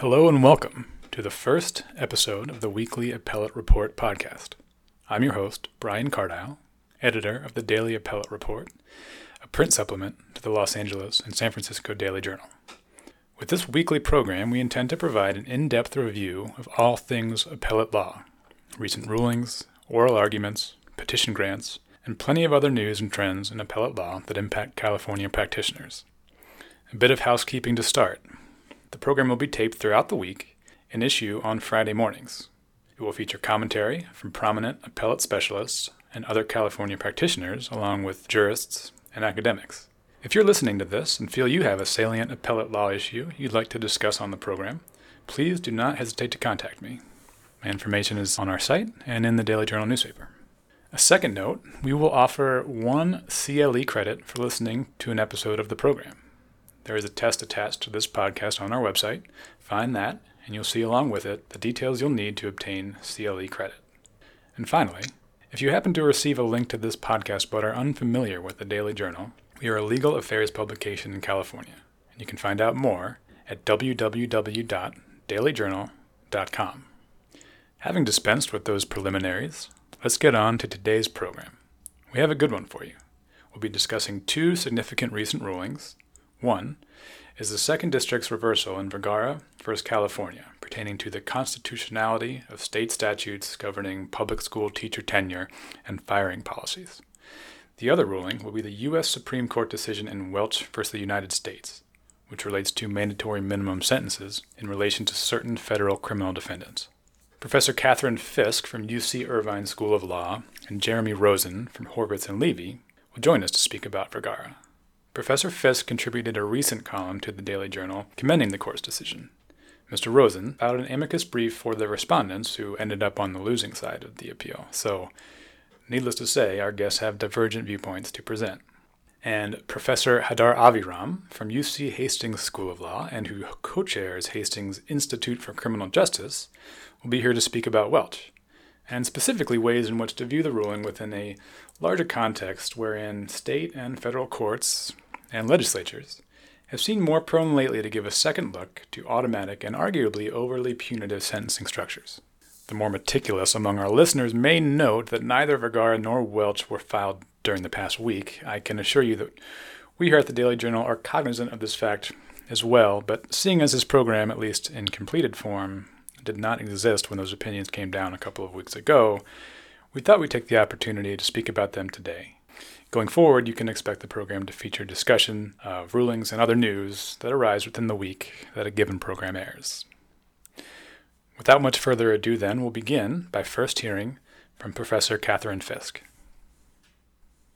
Hello and welcome to the first episode of the weekly Appellate Report podcast. I'm your host, Brian Cardile, editor of the Daily Appellate Report, a print supplement to the Los Angeles and San Francisco Daily Journal. With this weekly program, we intend to provide an in depth review of all things appellate law, recent rulings, oral arguments, petition grants, and plenty of other news and trends in appellate law that impact California practitioners. A bit of housekeeping to start. The program will be taped throughout the week and issue on Friday mornings. It will feature commentary from prominent appellate specialists and other California practitioners, along with jurists and academics. If you're listening to this and feel you have a salient appellate law issue you'd like to discuss on the program, please do not hesitate to contact me. My information is on our site and in the Daily Journal newspaper. A second note we will offer one CLE credit for listening to an episode of the program. There is a test attached to this podcast on our website. Find that, and you'll see along with it the details you'll need to obtain CLE credit. And finally, if you happen to receive a link to this podcast but are unfamiliar with the Daily Journal, we are a legal affairs publication in California, and you can find out more at www.dailyjournal.com. Having dispensed with those preliminaries, let's get on to today's program. We have a good one for you. We'll be discussing two significant recent rulings one is the Second District's reversal in Vergara v. California pertaining to the constitutionality of state statutes governing public school teacher tenure and firing policies. The other ruling will be the U.S. Supreme Court decision in Welch v. The United States, which relates to mandatory minimum sentences in relation to certain federal criminal defendants. Professor Catherine Fisk from UC Irvine School of Law and Jeremy Rosen from Horvitz and Levy will join us to speak about Vergara. Professor Fisk contributed a recent column to the Daily Journal commending the court's decision. Mr. Rosen filed an amicus brief for the respondents who ended up on the losing side of the appeal. So, needless to say, our guests have divergent viewpoints to present. And Professor Hadar Aviram from UC Hastings School of Law and who co chairs Hastings Institute for Criminal Justice will be here to speak about Welch, and specifically ways in which to view the ruling within a larger context wherein state and federal courts, and legislatures have seen more prone lately to give a second look to automatic and arguably overly punitive sentencing structures. The more meticulous among our listeners may note that neither Vergara nor Welch were filed during the past week. I can assure you that we here at the Daily Journal are cognizant of this fact as well, but seeing as this program, at least in completed form, did not exist when those opinions came down a couple of weeks ago, we thought we'd take the opportunity to speak about them today. Going forward, you can expect the program to feature discussion of rulings and other news that arise within the week that a given program airs. Without much further ado, then, we'll begin by first hearing from Professor Catherine Fisk.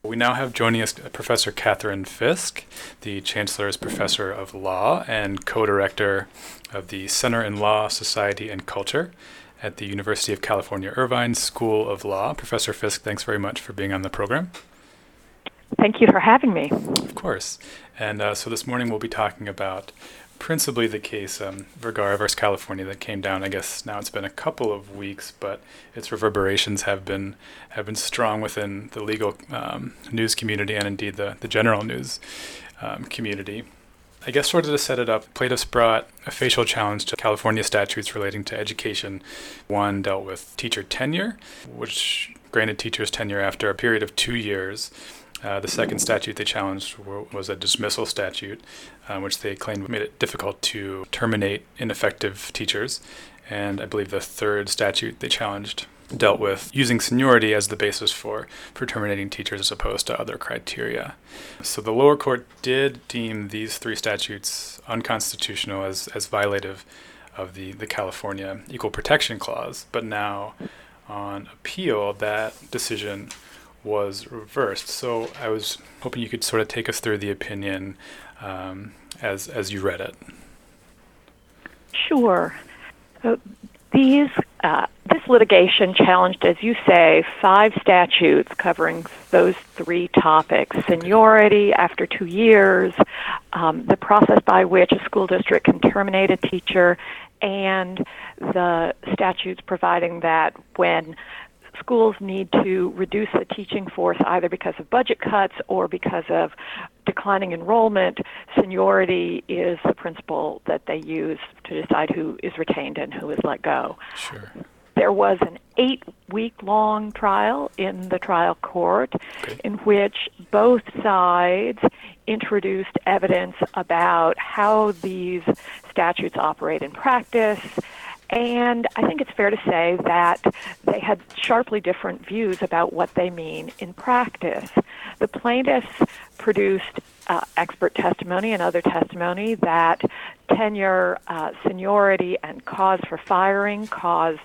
We now have joining us Professor Catherine Fisk, the Chancellor's Professor of Law and co director of the Center in Law, Society, and Culture at the University of California Irvine School of Law. Professor Fisk, thanks very much for being on the program. Thank you for having me. Of course. And uh, so this morning we'll be talking about principally the case um, Vergara versus California that came down. I guess now it's been a couple of weeks, but its reverberations have been have been strong within the legal um, news community and indeed the the general news um, community. I guess sort of to set it up, plaintiffs brought a facial challenge to California statutes relating to education. One dealt with teacher tenure, which granted teachers tenure after a period of two years. Uh, the second statute they challenged was a dismissal statute, uh, which they claimed made it difficult to terminate ineffective teachers. And I believe the third statute they challenged dealt with using seniority as the basis for, for terminating teachers as opposed to other criteria. So the lower court did deem these three statutes unconstitutional as, as violative of the, the California Equal Protection Clause, but now on appeal, that decision was reversed. So I was hoping you could sort of take us through the opinion um, as as you read it. Sure. Uh, these uh, this litigation challenged, as you say, five statutes covering those three topics: seniority after two years, um, the process by which a school district can terminate a teacher, and the statutes providing that when schools need to reduce the teaching force either because of budget cuts or because of declining enrollment, seniority is the principle that they use to decide who is retained and who is let go. Sure. There was an eight week long trial in the trial court okay. in which both sides introduced evidence about how these statutes operate in practice. And I think it's fair to say that they had sharply different views about what they mean in practice. The plaintiffs produced uh, expert testimony and other testimony that tenure, uh, seniority, and cause for firing cause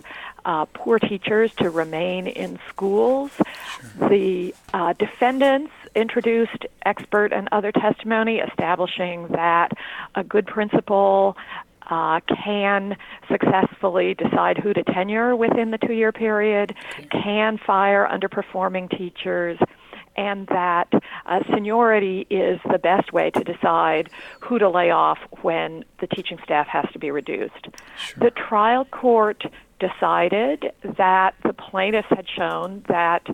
uh, poor teachers to remain in schools. Sure. The uh, defendants introduced expert and other testimony establishing that a good principal uh, can successfully decide who to tenure within the two year period, can fire underperforming teachers, and that uh, seniority is the best way to decide who to lay off when the teaching staff has to be reduced. Sure. The trial court decided that the plaintiffs had shown that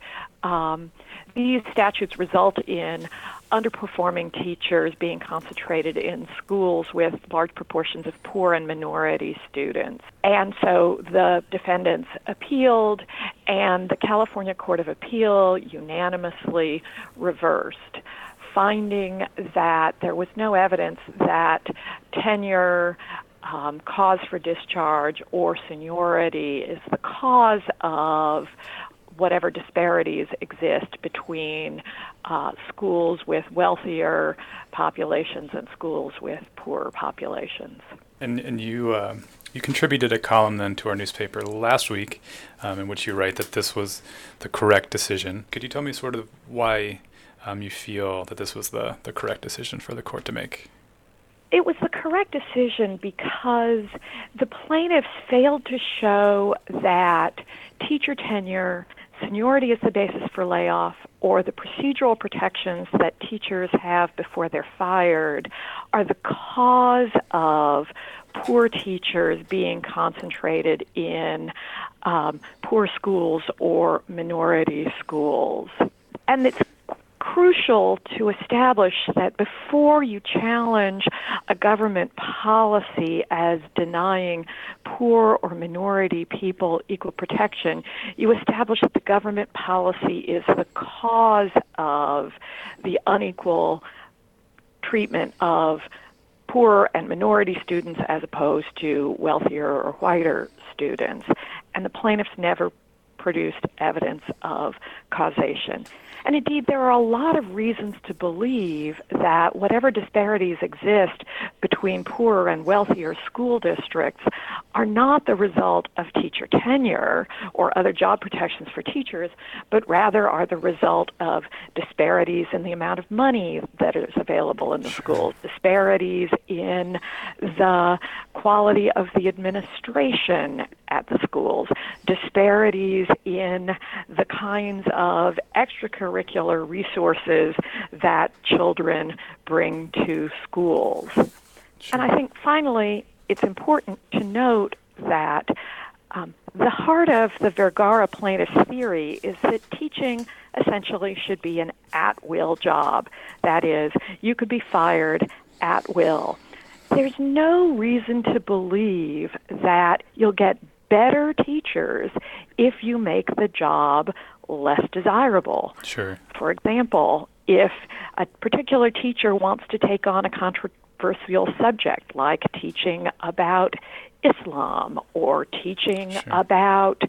um, these statutes result in underperforming teachers being concentrated in schools with large proportions of poor and minority students. And so the defendants appealed, and the California Court of Appeal unanimously reversed finding that there was no evidence that tenure um, cause for discharge or seniority is the cause of whatever disparities exist between uh, schools with wealthier populations and schools with poorer populations. And, and you, uh, you contributed a column then to our newspaper last week um, in which you write that this was the correct decision. Could you tell me sort of why um, you feel that this was the, the correct decision for the court to make? It was the correct decision because the plaintiffs failed to show that teacher tenure, seniority is the basis for layoff, or the procedural protections that teachers have before they're fired are the cause of poor teachers being concentrated in um, poor schools or minority schools. And it's crucial to establish that before you challenge a government policy as denying poor or minority people equal protection, you establish that the government policy is the cause of the unequal treatment of poor and minority students as opposed to wealthier or whiter students. And the plaintiffs never produced evidence of causation. And indeed, there are a lot of reasons to believe that whatever disparities exist between poorer and wealthier school districts are not the result of teacher tenure or other job protections for teachers, but rather are the result of disparities in the amount of money that is available in the schools, disparities in the quality of the administration at the schools, disparities in the kinds of extracurricular resources that children bring to schools. Sure. And I think finally, it's important to note that um, the heart of the Vergara plaintiff's theory is that teaching essentially should be an at will job. That is, you could be fired at will. There's no reason to believe that you'll get better teachers if you make the job less desirable. Sure. For example, if a particular teacher wants to take on a controversial subject like teaching about Islam or teaching sure. about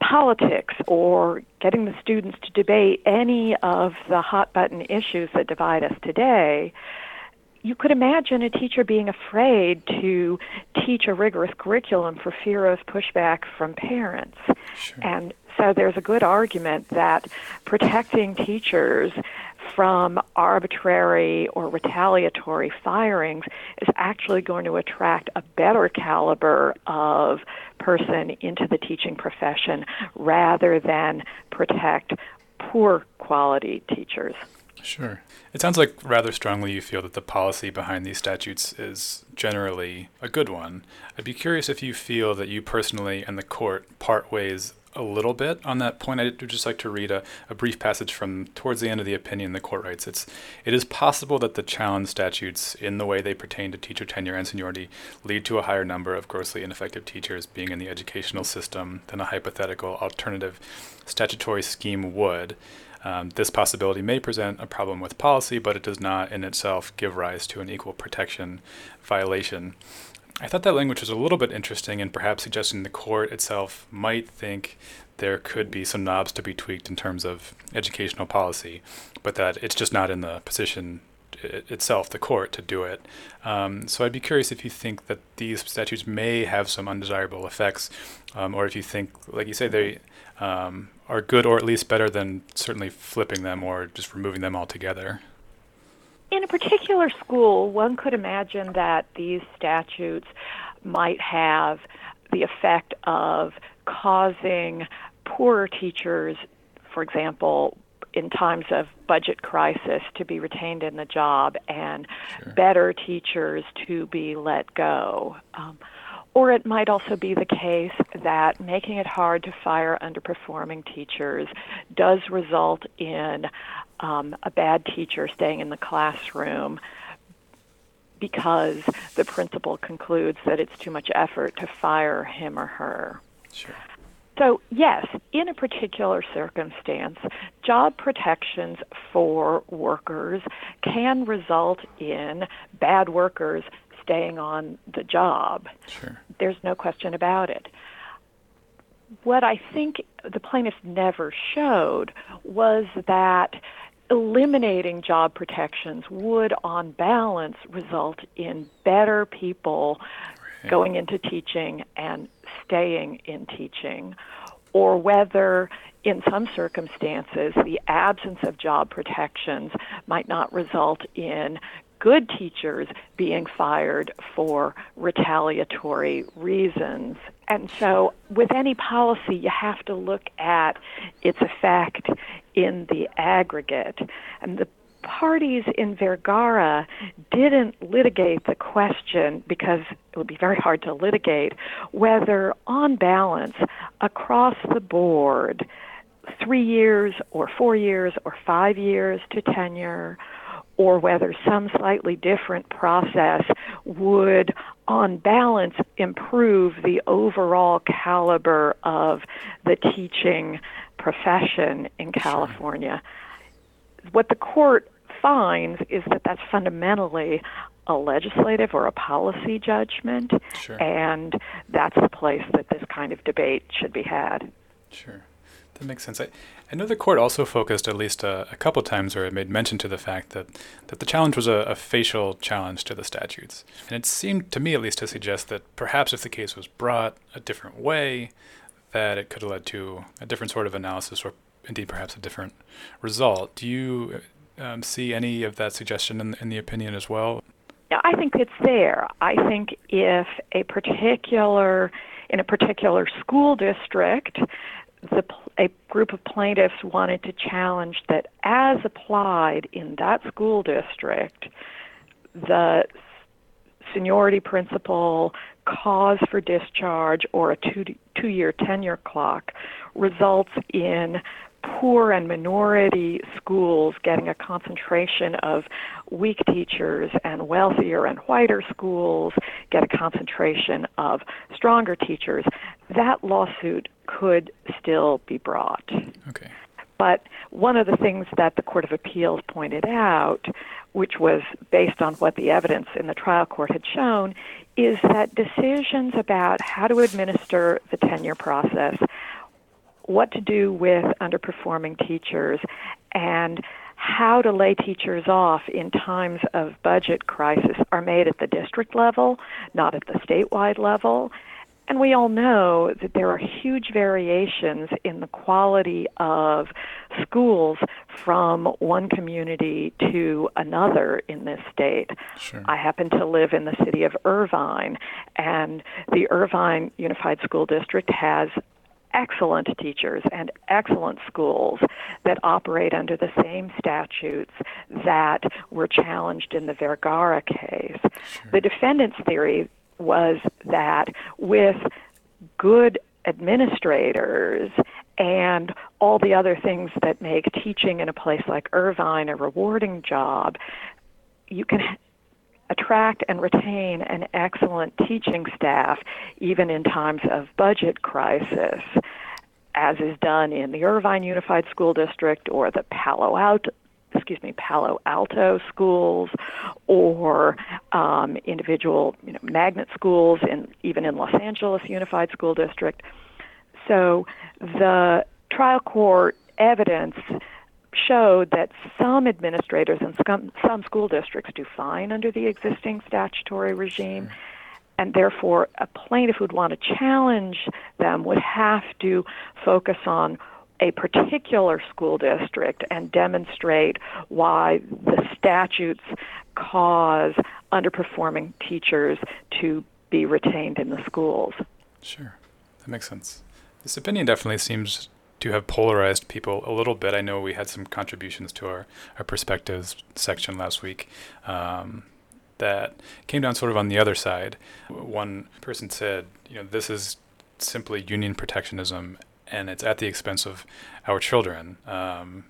politics or getting the students to debate any of the hot button issues that divide us today, you could imagine a teacher being afraid to teach a rigorous curriculum for fear of pushback from parents. Sure. And so there's a good argument that protecting teachers from arbitrary or retaliatory firings is actually going to attract a better caliber of person into the teaching profession rather than protect poor quality teachers. Sure. It sounds like rather strongly you feel that the policy behind these statutes is generally a good one. I'd be curious if you feel that you personally and the court part ways a little bit on that point. I'd just like to read a, a, brief passage from towards the end of the opinion. The court writes, "It's it is possible that the challenge statutes, in the way they pertain to teacher tenure and seniority, lead to a higher number of grossly ineffective teachers being in the educational system than a hypothetical alternative statutory scheme would." Um, this possibility may present a problem with policy, but it does not in itself give rise to an equal protection violation. I thought that language was a little bit interesting and perhaps suggesting the court itself might think there could be some knobs to be tweaked in terms of educational policy, but that it's just not in the position itself, the court, to do it. Um, so I'd be curious if you think that these statutes may have some undesirable effects, um, or if you think, like you say, they um, are good or at least better than certainly flipping them or just removing them altogether in a particular school, one could imagine that these statutes might have the effect of causing poorer teachers, for example, in times of budget crisis, to be retained in the job and sure. better teachers to be let go. Um, or it might also be the case that making it hard to fire underperforming teachers does result in um, a bad teacher staying in the classroom because the principal concludes that it's too much effort to fire him or her. Sure. So, yes, in a particular circumstance, job protections for workers can result in bad workers staying on the job. Sure. There's no question about it. What I think the plaintiffs never showed was that eliminating job protections would, on balance, result in better people right. going into teaching and staying in teaching, or whether in some circumstances the absence of job protections might not result in good teachers being fired for retaliatory reasons. And so, with any policy, you have to look at its effect in the aggregate. And the parties in Vergara didn't litigate the question because it would be very hard to litigate whether, on balance, across the board, three years or four years or five years to tenure or whether some slightly different process would, on balance, improve the overall caliber of the teaching profession in California. Sure. What the court finds is that that's fundamentally a legislative or a policy judgment, sure. and that's the place that this kind of debate should be had. Sure. That makes sense. I, I know the court also focused at least a, a couple times where it made mention to the fact that, that the challenge was a, a, facial challenge to the statutes. And it seemed to me at least to suggest that perhaps if the case was brought a different way, that it could have led to a different sort of analysis or indeed perhaps a different result. Do you um, see any of that suggestion in, in the opinion as well? Yeah, I think it's there. I think if a particular in a particular school district the, a group of plaintiffs wanted to challenge that as applied in that school district, the seniority principle, cause for discharge, or a two, two year tenure clock results in poor and minority schools getting a concentration of weak teachers and wealthier and whiter schools get a concentration of stronger teachers, that lawsuit could still be brought. Okay. But one of the things that the Court of Appeals pointed out, which was based on what the evidence in the trial court had shown, is that decisions about how to administer the tenure process, what to do with underperforming teachers, and how to lay teachers off in times of budget crisis are made at the district level, not at the statewide level. And we all know that there are huge variations in the quality of schools from one community to another in this state. Sure. I happen to live in the city of Irvine, and the Irvine Unified School District has excellent teachers and excellent schools that operate under the same statutes that were challenged in the Vergara case. Sure. The defendant's theory was that with good administrators and all the other things that make teaching in a place like Irvine a rewarding job, you can attract and retain an excellent teaching staff even in times of budget crisis as is done in the Irvine Unified School District or the Palo Alto excuse me, Palo Alto schools or um, individual you know, magnet schools, and even in Los Angeles Unified School District. So the trial court evidence showed that some administrators and some, some school districts do fine under the existing statutory regime. Sure. And therefore, a plaintiff who'd want to challenge them would have to focus on a particular school district and demonstrate why the statutes cause underperforming teachers to be retained in the schools. Sure, that makes sense. This opinion definitely seems to have polarized people a little bit. I know we had some contributions to our, our perspectives section last week um, that came down sort of on the other side. One person said, you know, this is simply union protectionism and it's at the expense of our children. Um,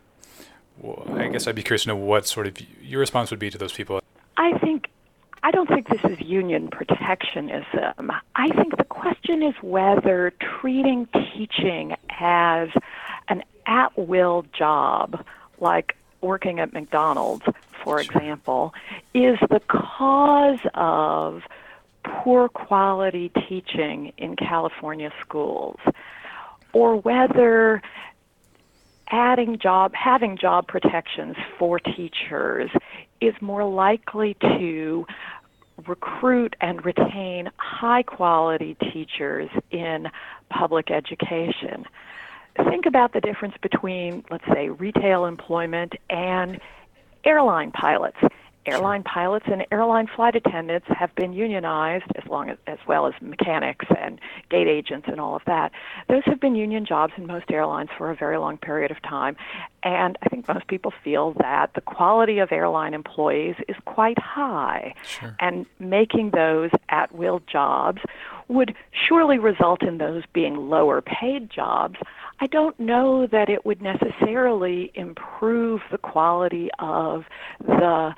well, I guess I'd be curious to know what sort of your response would be to those people. I think I don't think this is union protectionism. I think the question is whether treating teaching as an at will job, like working at McDonald's, for example, is the cause of poor quality teaching in California schools, or whether adding job having job protections for teachers is more likely to recruit and retain high quality teachers in public education. Think about the difference between, let's say, retail employment and airline pilots airline pilots and airline flight attendants have been unionized as long as as well as mechanics and gate agents and all of that. Those have been union jobs in most airlines for a very long period of time and i think most people feel that the quality of airline employees is quite high. Sure. and making those at will jobs would surely result in those being lower paid jobs. I don't know that it would necessarily improve the quality of the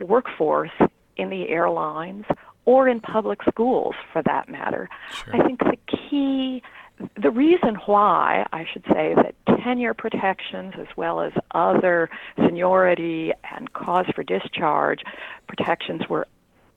workforce in the airlines or in public schools for that matter. Sure. I think the key, the reason why I should say that tenure protections as well as other seniority and cause for discharge protections were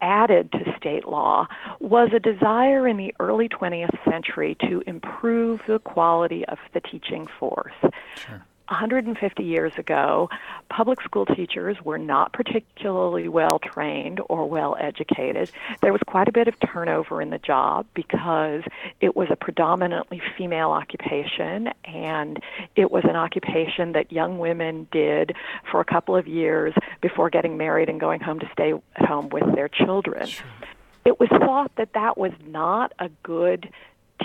added to state law was a desire in the early 20th century to improve the quality of the teaching force. Sure. 150 years ago, public school teachers were not particularly well trained or well educated. There was quite a bit of turnover in the job because it was a predominantly female occupation and it was an occupation that young women did for a couple of years before getting married and going home to stay at home with their children. Sure. It was thought that that was not a good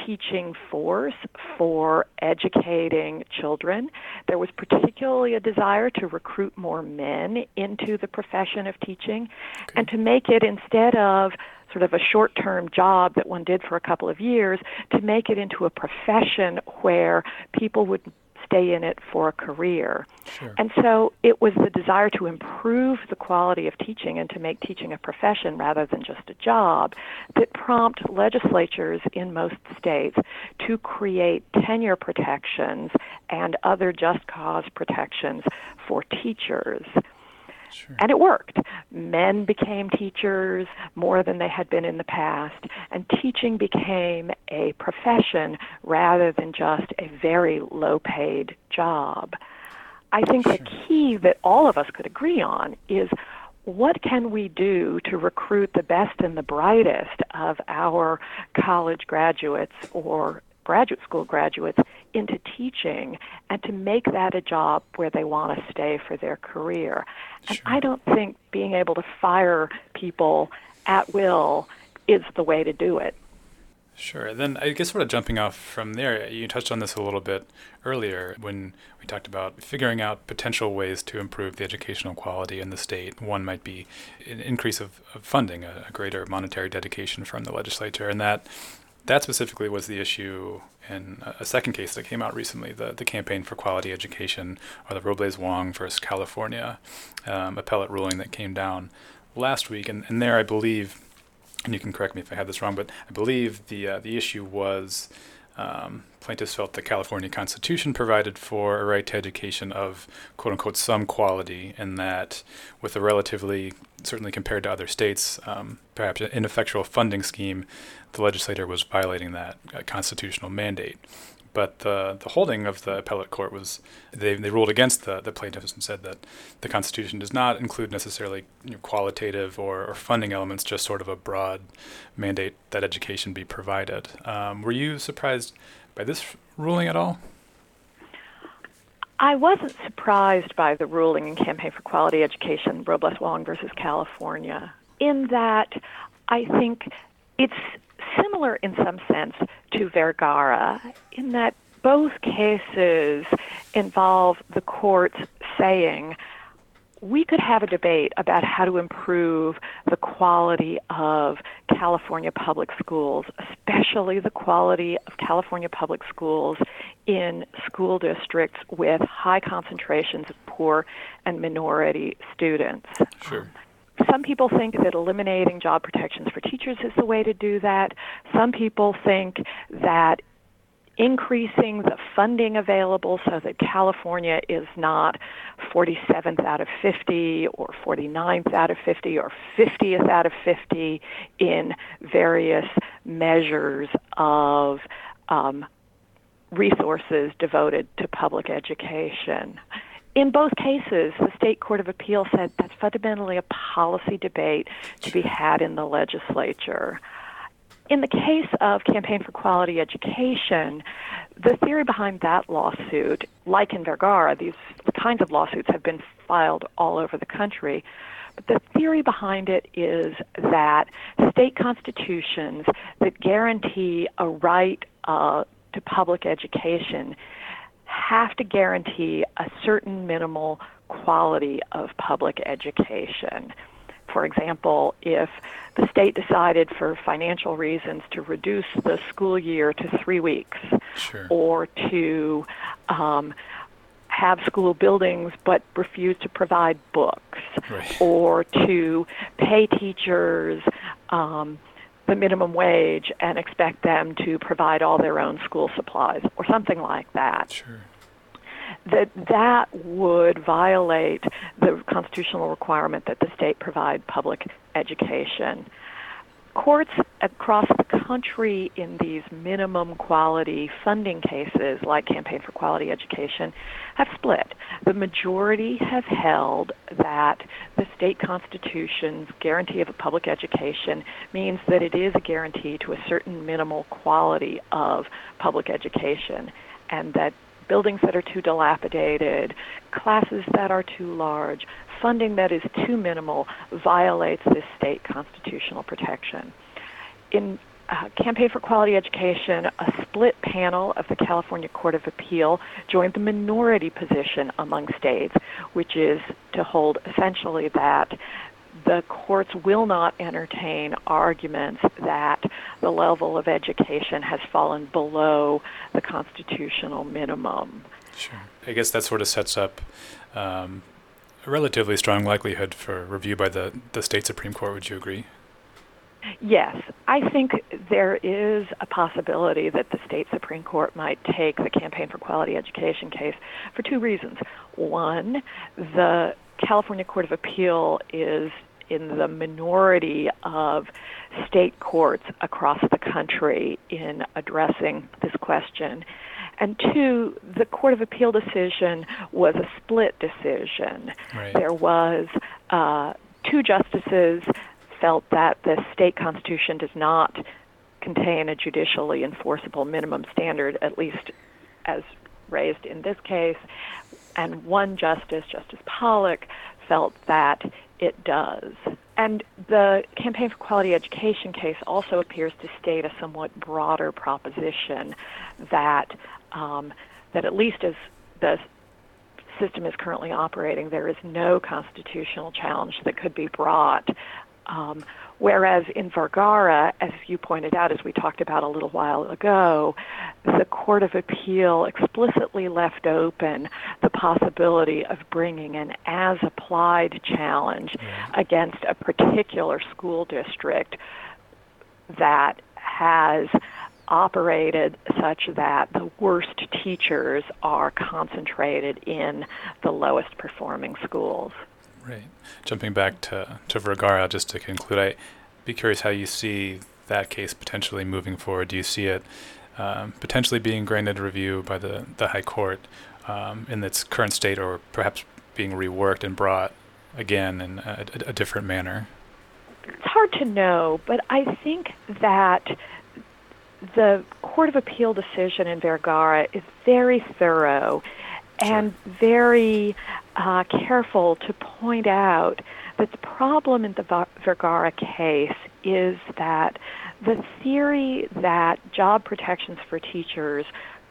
teaching force for educating children. There was particularly a desire to recruit more men into the profession of teaching okay. and to make it instead of sort of a short term job that one did for a couple of years, to make it into a profession where people would stay in it for a career. Sure. And so it was the desire to improve the quality of teaching and to make teaching a profession rather than just a job that prompt legislatures in most states to create tenure protections and other just cause protections for teachers. Sure. And it worked. Men became teachers more than they had been in the past, and teaching became a profession rather than just a very low paid job. I think sure. the key that all of us could agree on is what can we do to recruit the best and the brightest of our college graduates or graduate school graduates into teaching and to make that a job where they want to stay for their career. And sure. I don't think being able to fire people at will is the way to do it. Sure. Then I guess sort of jumping off from there, you touched on this a little bit earlier when we talked about figuring out potential ways to improve the educational quality in the state. One might be an increase of, of funding, a, a greater monetary dedication from the legislature, and that that specifically was the issue in a second case that came out recently, the, the Campaign for Quality Education, or the Robles Wong versus California um, appellate ruling that came down last week. And, and there, I believe, and you can correct me if I have this wrong, but I believe the uh, the issue was um, plaintiffs felt the California Constitution provided for a right to education of quote unquote some quality, and that with a relatively, certainly compared to other states, um, perhaps an ineffectual funding scheme, the legislator was violating that uh, constitutional mandate. But the, the holding of the appellate court was they, they ruled against the, the plaintiffs and said that the Constitution does not include necessarily you know, qualitative or, or, funding elements, just sort of a broad mandate that education be provided. Um, were you surprised by this ruling at all? I wasn't surprised by the ruling in Campaign for Quality Education, Robles Wong versus California, in that I think it's similar in some sense to Vergara, in that both cases involve the courts saying, we could have a debate about how to improve the quality of California public schools, especially the quality of California public schools in school districts with high concentrations of poor and minority students. Sure. Some people think that eliminating job protections for teachers is the way to do that. Some people think that increasing the funding available so that California is not 47th out of 50 or 49th out of 50 or 50th out of 50 in various measures of um, resources devoted to public education. In both cases, the State Court of Appeal said that's fundamentally a policy debate to be had in the legislature. In the case of Campaign for Quality Education, the theory behind that lawsuit, like in Vergara, these kinds of lawsuits have been filed all over the country. But the theory behind it is that state constitutions that guarantee a right uh, to public education have to guarantee a certain minimal quality of public education. For example, if the state decided for financial reasons to reduce the school year to three weeks sure. or to um, have school buildings but refuse to provide books right. or to pay teachers um, the minimum wage and expect them to provide all their own school supplies or something like that. Sure that that would violate the constitutional requirement that the state provide public education. Courts across the country in these minimum quality funding cases, like Campaign for Quality Education, have split. The majority have held that the state constitution's guarantee of a public education means that it is a guarantee to a certain minimal quality of public education, and that buildings that are too dilapidated, classes that are too large, funding that is too minimal violates this state constitutional protection. In uh, Campaign for Quality Education, a split panel of the California Court of Appeal joined the minority position among states, which is to hold essentially that the courts will not entertain arguments that the level of education has fallen below the constitutional minimum. Sure. I guess that sort of sets up um, a relatively strong likelihood for review by the, the state Supreme Court. Would you agree? Yes, I think there is a possibility that the state Supreme Court might take the Campaign for Quality Education case for two reasons. One, the California Court of Appeal is in the minority of state courts across the country in addressing this question. And two, the Court of Appeal decision was a split decision. Right. There was uh, two justices felt that the state constitution does not contain a judicially enforceable minimum standard, at least as raised in this case. And one justice, Justice Pollak, felt that it does. And the Campaign for Quality Education case also appears to state a somewhat broader proposition that um, that at least as the system is currently operating, there is no constitutional challenge that could be brought um, Whereas in Vergara, as you pointed out, as we talked about a little while ago, the Court of Appeal explicitly left open the possibility of bringing an as applied challenge against a particular school district that has operated such that the worst teachers are concentrated in the lowest performing schools. Right. Jumping back to, to Vergara, just to conclude, I'd be curious how you see that case potentially moving forward. Do you see it um, potentially being granted review by the, the High Court um, in its current state or perhaps being reworked and brought again in a, a, a different manner? It's hard to know, but I think that the Court of Appeal decision in Vergara is very thorough and very uh, careful to point out that the problem in the Vergara case is that the theory that job protections for teachers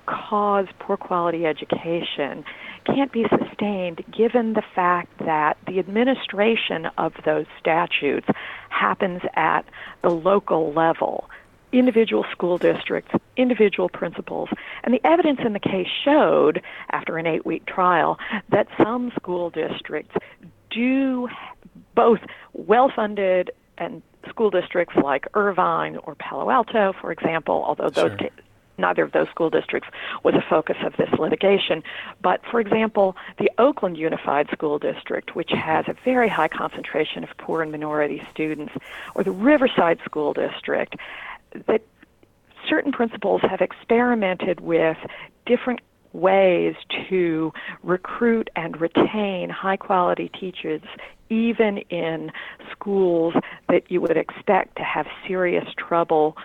cause poor quality education can't be sustained given the fact that the administration of those statutes happens at the local level individual school districts, individual principals. And the evidence in the case showed, after an eight week trial, that some school districts do both well funded and school districts like Irvine or Palo Alto, for example, although those sure. neither of those school districts was a focus of this litigation. But for example, the Oakland Unified School District, which has a very high concentration of poor and minority students, or the Riverside School District, that certain principals have experimented with different ways to recruit and retain high quality teachers even in schools that you would expect to have serious trouble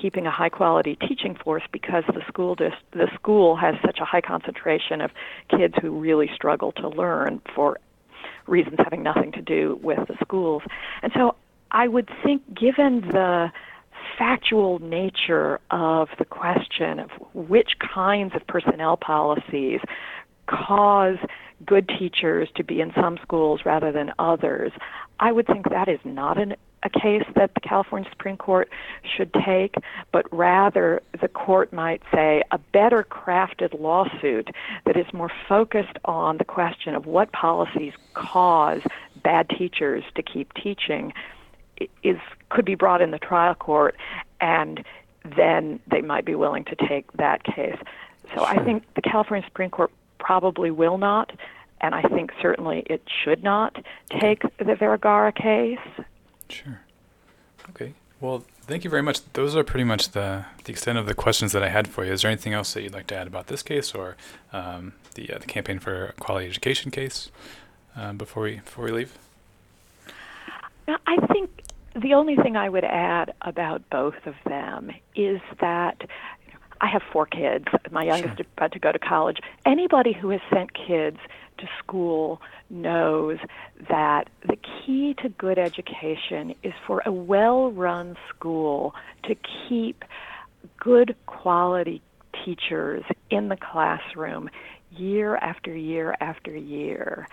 keeping a high quality teaching force because the school dis- the school has such a high concentration of kids who really struggle to learn for reasons having nothing to do with the schools. And so I would think given the factual nature of the question of which kinds of personnel policies cause good teachers to be in some schools rather than others, I would think that is not an, a case that the California Supreme Court should take, but rather the court might say a better crafted lawsuit that is more focused on the question of what policies cause bad teachers to keep teaching is could be brought in the trial court, and then they might be willing to take that case. So I think the California Supreme Court probably will not, and I think certainly it should not take the Vergara case. Sure. Okay. Well, thank you very much. Those are pretty much the, the extent of the questions that I had for you. Is there anything else that you'd like to add about this case or um, the uh, the campaign for quality education case uh, before we before we leave? I think the only thing I would add about both of them is that I have four kids. My youngest Sure. is about to go to college. Anybody who has sent kids to school knows that the key to good education is for a well run school to keep good quality teachers in the classroom year after year after year.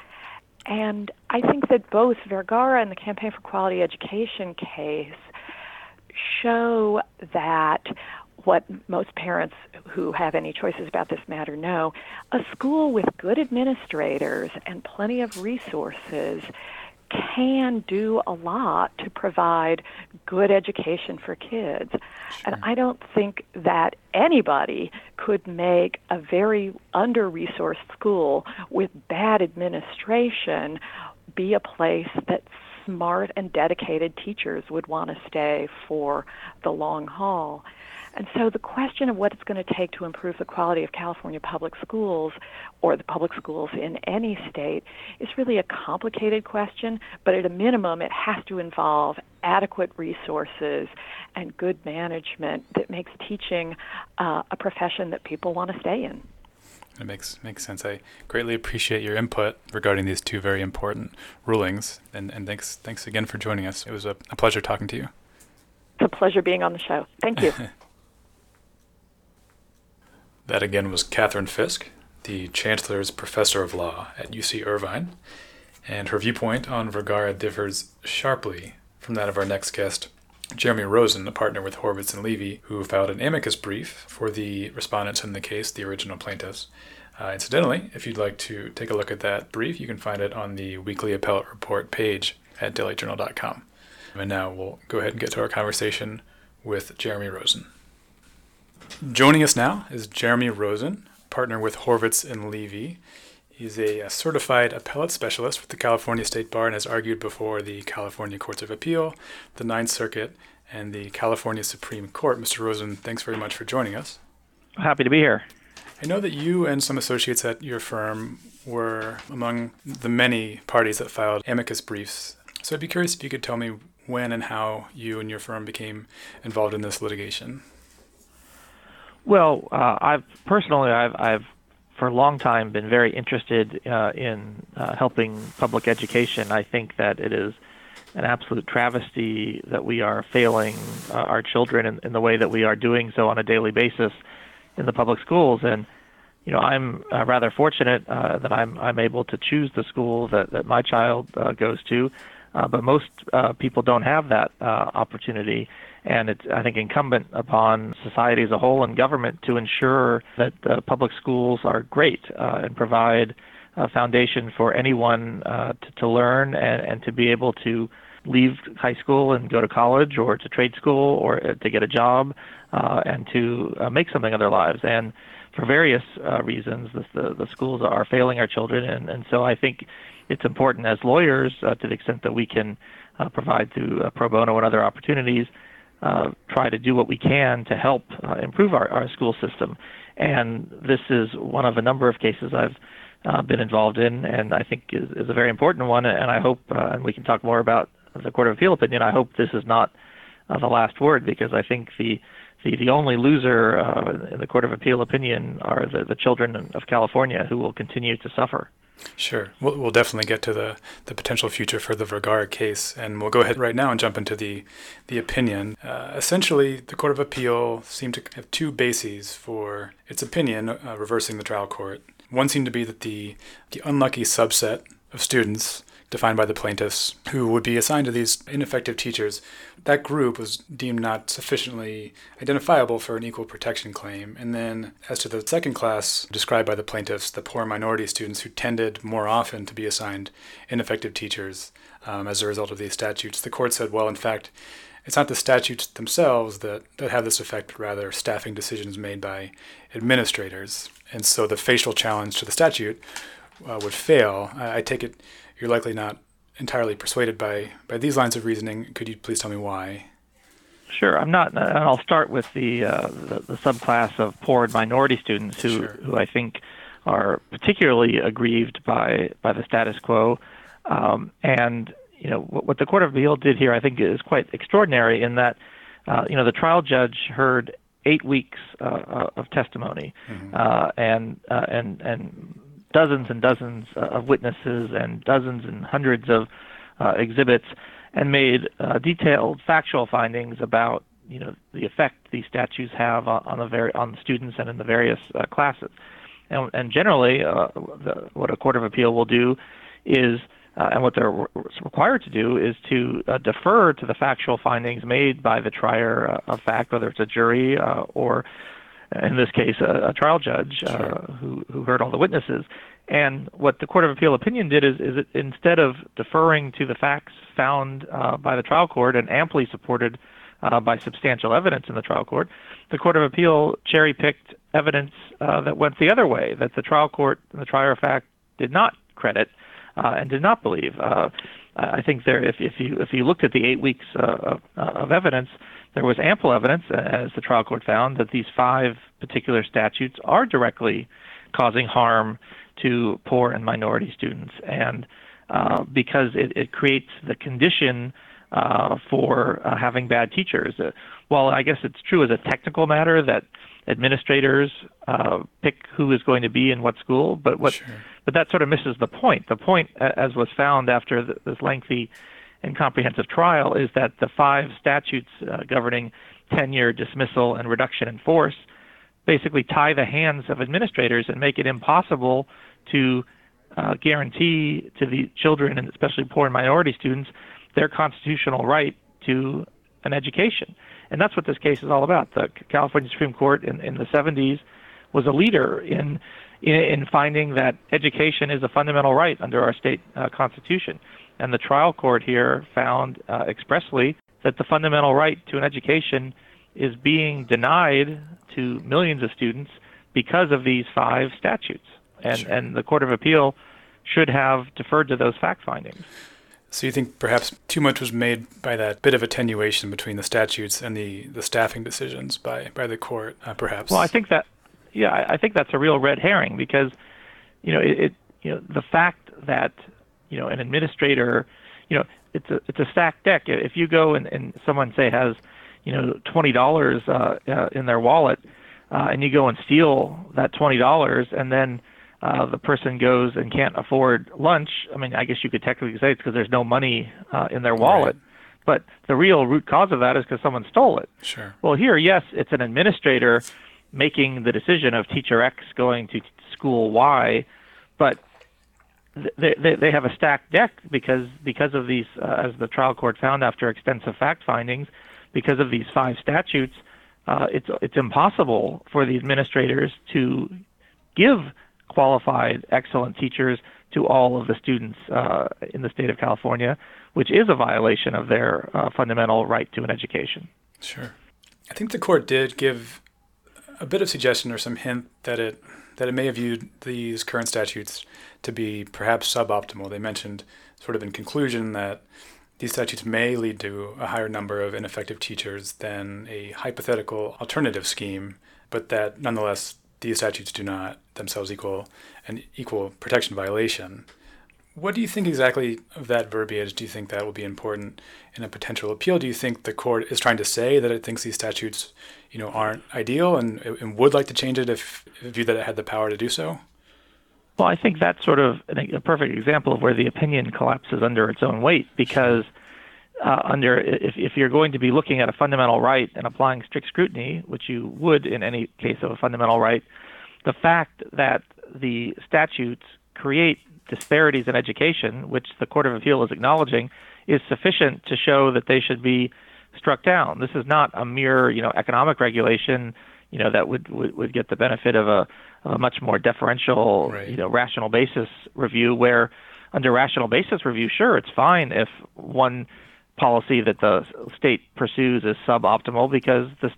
And I think that both Vergara and the Campaign for Quality Education case show that what most parents who have any choices about this matter know a school with good administrators and plenty of resources can do a lot to provide good education for kids. And I don't think that anybody could make a very under resourced school with bad administration be a place that smart and dedicated teachers would want to stay for the long haul. And so the question of what it's going to take to improve the quality of California public schools or the public schools in any state is really a complicated question, but at a minimum, it has to involve adequate resources and good management that makes teaching uh, a profession that people want to stay in. It makes makes sense. I greatly appreciate your input regarding these two very important rulings, and, and thanks thanks again for joining us. It was a, a pleasure talking to you. It's a pleasure being on the show. Thank you. That again was Catherine Fisk, the Chancellor's Professor of Law at UC Irvine, and her viewpoint on Vergara differs sharply from that of our next guest, Jeremy Rosen, a partner with Horvitz and Levy, who filed an amicus brief for the respondents in the case, the original plaintiffs. Uh, incidentally, if you'd like to take a look at that brief, you can find it on the weekly appellate report page at dailyjournal.com. And now we'll go ahead and get to our conversation with Jeremy Rosen. Joining us now is Jeremy Rosen, partner with Horvitz and Levy. He's a, certified appellate specialist with the California State Bar and has argued before the California Courts of Appeal, the Ninth Circuit, and the California Supreme Court. Mr. Rosen, thanks very much for joining us. Happy to be here. I know that you and some associates at your firm were among the many parties that filed amicus briefs. So I'd be curious if you could tell me when and how you and your firm became involved in this litigation. Well, uh, I've personally, I've, I've for a long time been very interested uh, in uh, helping public education. I think that it is an absolute travesty that we are failing uh, our children in, in, the way that we are doing so on a daily basis in the public schools. And you know, I'm uh, rather fortunate uh, that I'm I'm able to choose the school that that my child uh, goes to, but most people don't have that opportunity and it's I think incumbent upon society as a whole and government to ensure that uh, public schools are great uh, and provide a foundation for anyone uh, to, to learn and, and to be able to leave high school and go to college or to trade school or uh, to get a job uh, and to uh, make something of their lives. And for various uh, reasons the, the, the schools are failing our children. And, and so I think it's important as lawyers uh, to the extent that we can uh, provide through uh, pro bono and other opportunities uh, try to do what we can to help uh, improve our, our school system. And this is one of a number of cases I've uh, been involved in, and I think is, is a very important one. And I hope, uh, and we can talk more about the Court of Appeal opinion. I hope this is not uh, the last word because I think the the, the only loser uh, in the Court of Appeal opinion are the, the children of California who will continue to suffer. Sure. We'll, we'll definitely get to the, the potential future for the Vergara case, and we'll go ahead right now and jump into the, the opinion. Uh, essentially, the Court of Appeal seemed to have two bases for its opinion uh, reversing the trial court. One seemed to be that the, the unlucky subset of students defined by the plaintiffs who would be assigned to these ineffective teachers, that group was deemed not sufficiently identifiable for an equal protection claim. And then, as to the second class described by the plaintiffs, the poor minority students who tended more often to be assigned ineffective teachers um, as a result of these statutes, the court said, well, in fact, it's not the statutes themselves that, that have this effect, but rather staffing decisions made by administrators. And so the facial challenge to the statute uh, would fail. I, I take it you're likely not entirely persuaded by, by these lines of reasoning. Could you please tell me why? Sure, I'm not, and I'll start with the, uh, the, the subclass of poor and minority students who sure. who I think are particularly aggrieved by by the status quo, um, and you know what, what, the Court of Appeal did here, I think, is quite extraordinary in that uh, you know the trial judge heard eight weeks uh, of testimony, mm-hmm. Uh, and uh, and and dozens and dozens uh, of witnesses and dozens and hundreds of uh, exhibits and made uh, detailed factual findings about you know the effect these statutes have on, the very on the students and in the various uh, classes. And, and generally, uh, the, what a court of appeal will do is, uh, and what they're re- required to do is to defer to the factual findings made by the trier of fact, whether it's a jury or in this case, a, a trial judge uh, sure. uh, who who heard all the witnesses. And what the Court of Appeal opinion did is, is it, instead of deferring to the facts found uh, by the trial court and amply supported uh, by substantial evidence in the trial court, the Court of Appeal cherry picked evidence uh, that went the other way, that the trial court and the trier of fact did not credit uh, and did not believe. Uh, I think there, if, if you if you looked at the eight weeks uh, of, of evidence, there was ample evidence, as the trial court found, that these five particular statutes are directly causing harm to poor and minority students, and uh, because it, it, creates the condition uh, for uh, having bad teachers. Uh, while I guess it's true as a technical matter that administrators uh, pick who is going to be in what school, but what, sure. but that sort of misses the point. The point, as was found after the, this lengthy and comprehensive trial is that the five statutes uh, governing tenure, dismissal, and reduction in force basically tie the hands of administrators and make it impossible to uh, guarantee to the children and especially poor and minority students their constitutional right to an education. And that's what this case is all about. The California Supreme Court in, in the 70s was a leader in, in, in finding that education is a fundamental right under our state uh, constitution. And the trial court here found uh, expressly that the fundamental right to an education is being denied to millions of students because of these five statutes. And, sure. and the Court of Appeal should have deferred to those fact findings. So you think perhaps too much was made by that bit of attenuation between the statutes and the, the staffing decisions by, by the court, uh, perhaps? Well, I think that, yeah, I think that's a real red herring because, you know, it, it you know, the fact that, you know, an administrator, you know, it's a it's a stacked deck. If you go and, and someone say has, you know, twenty dollars uh, uh, in their wallet, uh, and you go and steal that twenty dollars, and then uh, the person goes and can't afford lunch, I mean, I guess you could technically say it's because there's no money uh, in their wallet. Right. But the real root cause of that is because someone stole it. Sure. Well, here, yes, it's an administrator making the decision of teacher X going to school Y, but they, they, they have a stacked deck because because of these, uh, as the trial court found after extensive fact findings, because of these five statutes, uh, it's it's impossible for the administrators to give qualified, excellent teachers to all of the students uh, in the state of California, which is a violation of their uh, fundamental right to an education. Sure. I think the court did give a bit of suggestion or some hint that it that it may have viewed these current statutes to be perhaps suboptimal. They mentioned sort of in conclusion that these statutes may lead to a higher number of ineffective teachers than a hypothetical alternative scheme, but that nonetheless these statutes do not themselves equal an equal protection violation. What do you think exactly of that verbiage? Do you think that will be important in a potential appeal? Do you think the court is trying to say that it thinks these statutes, you know, aren't ideal and, and would like to change it if, if view that it had the power to do so? Well, I think that's sort of a perfect example of where the opinion collapses under its own weight because uh, under if, if you're going to be looking at a fundamental right and applying strict scrutiny, which you would in any case of a fundamental right, the fact that the statutes create disparities in education, which the Court of Appeal is acknowledging, is sufficient to show that they should be struck down. This is not a mere, you know, economic regulation, you know, that would would, would get the benefit of a, a much more deferential, right. you know, rational basis review. Where under rational basis review, sure, it's fine if one policy that the state pursues is suboptimal because the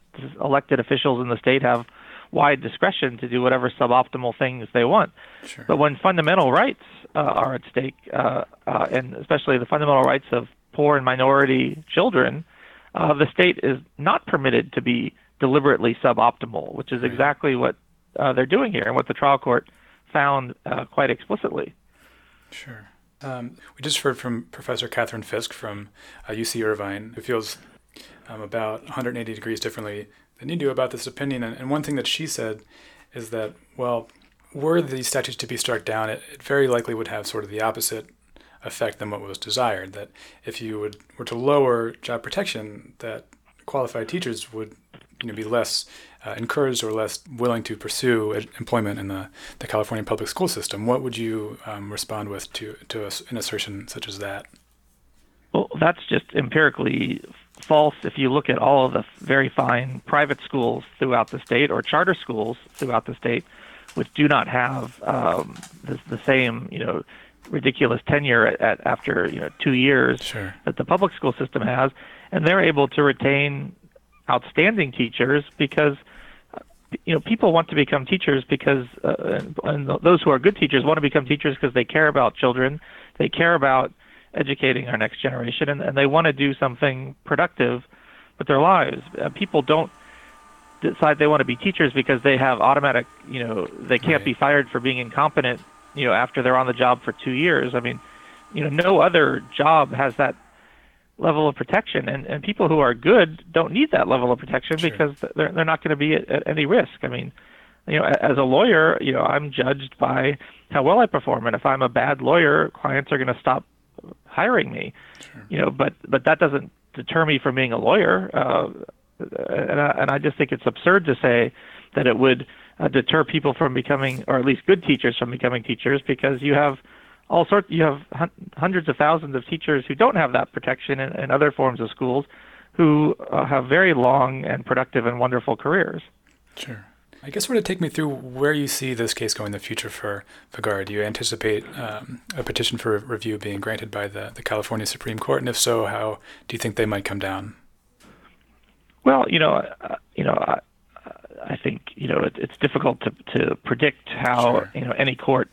elected officials in the state have wide discretion to do whatever suboptimal things they want. Sure. But when fundamental rights uh, are at stake, uh, uh, and especially the fundamental rights of poor and minority children, uh, the state is not permitted to be deliberately suboptimal, which is exactly what uh, they're doing here and what the trial court found uh, quite explicitly. Sure. Um, we just heard from Professor Catherine Fisk from uh, UC Irvine, who feels um, about 180 degrees differently than you do about this opinion. And, one thing that she said is that, well, were these statutes to be struck down, it, it very likely would have sort of the opposite effect than what was desired. That if you would were to lower job protection, that qualified teachers would you know, be less uh, encouraged or less willing to pursue employment in the, the California public school system. What would you um, respond with to, to an assertion such as that? Well, that's just empirically false if you look at all of the very fine private schools throughout the state or charter schools throughout the state, which do not have um, the, the same, you know, ridiculous tenure at, at after you know two years sure. that the public school system has, and they're able to retain outstanding teachers because you know people want to become teachers because uh, and those who are good teachers want to become teachers because they care about children they care about educating our next generation and, and they want to do something productive with their lives uh, people don't decide they want to be teachers because they have automatic you know they can't right. be fired for being incompetent you know after they're on the job for two years i mean you know no other job has that level of protection and, and people who are good don't need that level of protection sure. because they're, they're not going to be at, at any risk i mean you know as a lawyer you know i'm judged by how well i perform and if i'm a bad lawyer clients are going to stop hiring me sure. you know but but that doesn't deter me from being a lawyer uh, and, I, and i just think it's absurd to say that it would uh, deter people from becoming or at least good teachers from becoming teachers because you have all sorts. You have hun- hundreds of thousands of teachers who don't have that protection in, in other forms of schools, who uh, have very long and productive and wonderful careers. Sure. I guess sort of take me through where you see this case going in the future for Vergara. Do you anticipate um, a petition for review being granted by the, the California Supreme Court? And if so, how do you think they might come down? Well, you know, uh, you know, I, I think you know it, it's difficult to to predict how sure. you know any court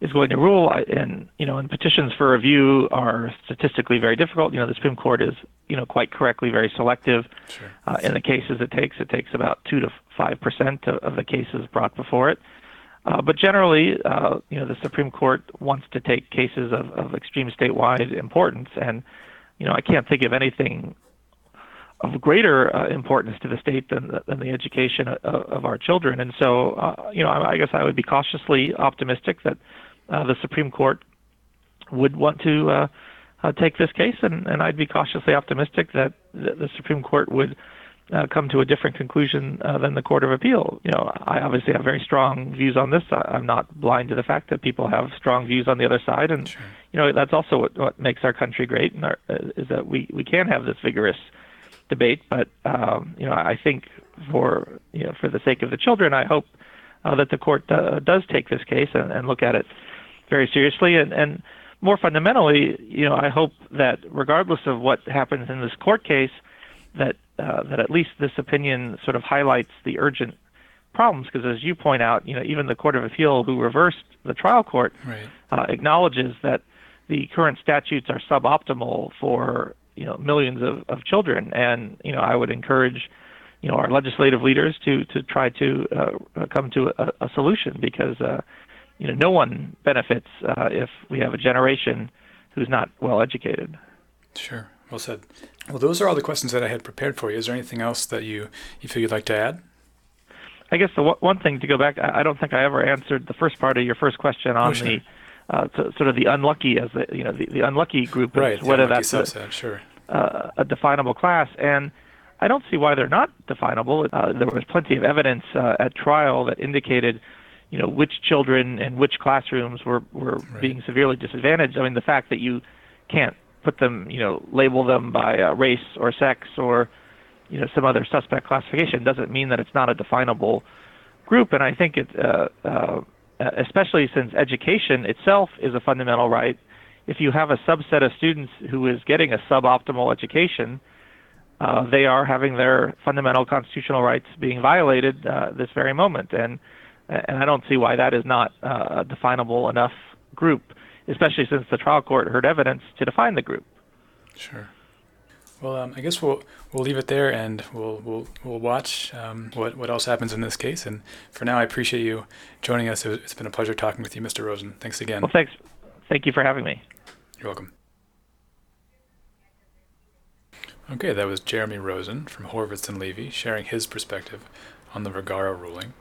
is going to rule. And you know, and petitions for review are statistically very difficult. You know, the Supreme Court is you know quite correctly very selective sure. uh, in the cases it takes. It takes about two to five percent of, of the cases brought before it. Uh, but generally, uh, you know, the Supreme Court wants to take cases of, of extreme statewide importance, and you know, I can't think of anything of greater uh, importance to the state than the, than the education of, of our children. And so, uh, you know, I, I, guess I would be cautiously optimistic that uh, the Supreme Court would want to uh, take this case, and, and I'd be cautiously optimistic that the, the Supreme Court would uh, come to a different conclusion uh, than the Court of Appeal. You know, I obviously have very strong views on this. I, am not blind to the fact that people have strong views on the other side, and sure. you know that's also what, what makes our country great, and our, uh, is that we we can have this vigorous debate. But um, you know, I think for you know for the sake of the children, I hope uh, that the court uh, does take this case and, and look at it very seriously. And, and more fundamentally, you know, I hope that regardless of what happens in this court case, that uh, that at least this opinion sort of highlights the urgent problems. Because as you point out, you know, even the Court of Appeal, who reversed the trial court, right. uh, acknowledges that the current statutes are suboptimal for you know millions of, of children. And you know, I would encourage you know our legislative leaders to to try to uh, come to a, a solution because uh, you know, no one benefits uh, if we have a generation who's not well educated. Sure. Well said. Well, those are all the questions that I had prepared for you. Is there anything else that you, you feel you'd like to add? I guess the w- one thing to go back, I don't think I ever answered the first part of your first question on oh, sure. the uh, sort of the unlucky as the you know the, the unlucky group, right? Whether that's subset, a, sure. Uh, a definable class, and I don't see why they're not definable. Uh, there was plenty of evidence uh, at trial that indicated you know which children and which classrooms were were right. being severely disadvantaged. I mean, the fact that you can't put them, you know, label them by uh, race or sex or you know some other suspect classification doesn't mean that it's not a definable group. And I think it, uh, uh, especially since education itself is a fundamental right, if you have a subset of students who is getting a suboptimal education, uh, they are having their fundamental constitutional rights being violated uh, this very moment. And and I don't see why that is not uh, a definable enough group, especially since the trial court heard evidence to define the group. Sure. Well, um, I guess we'll we'll leave it there, and we'll we'll we'll watch um, what what else happens in this case. And for now, I appreciate you joining us. It's been a pleasure talking with you, Mr. Rosen. Thanks again. Well, thanks. Thank you for having me. You're welcome. Okay, that was Jeremy Rosen from Horvitz and Levy sharing his perspective on the Vergara ruling.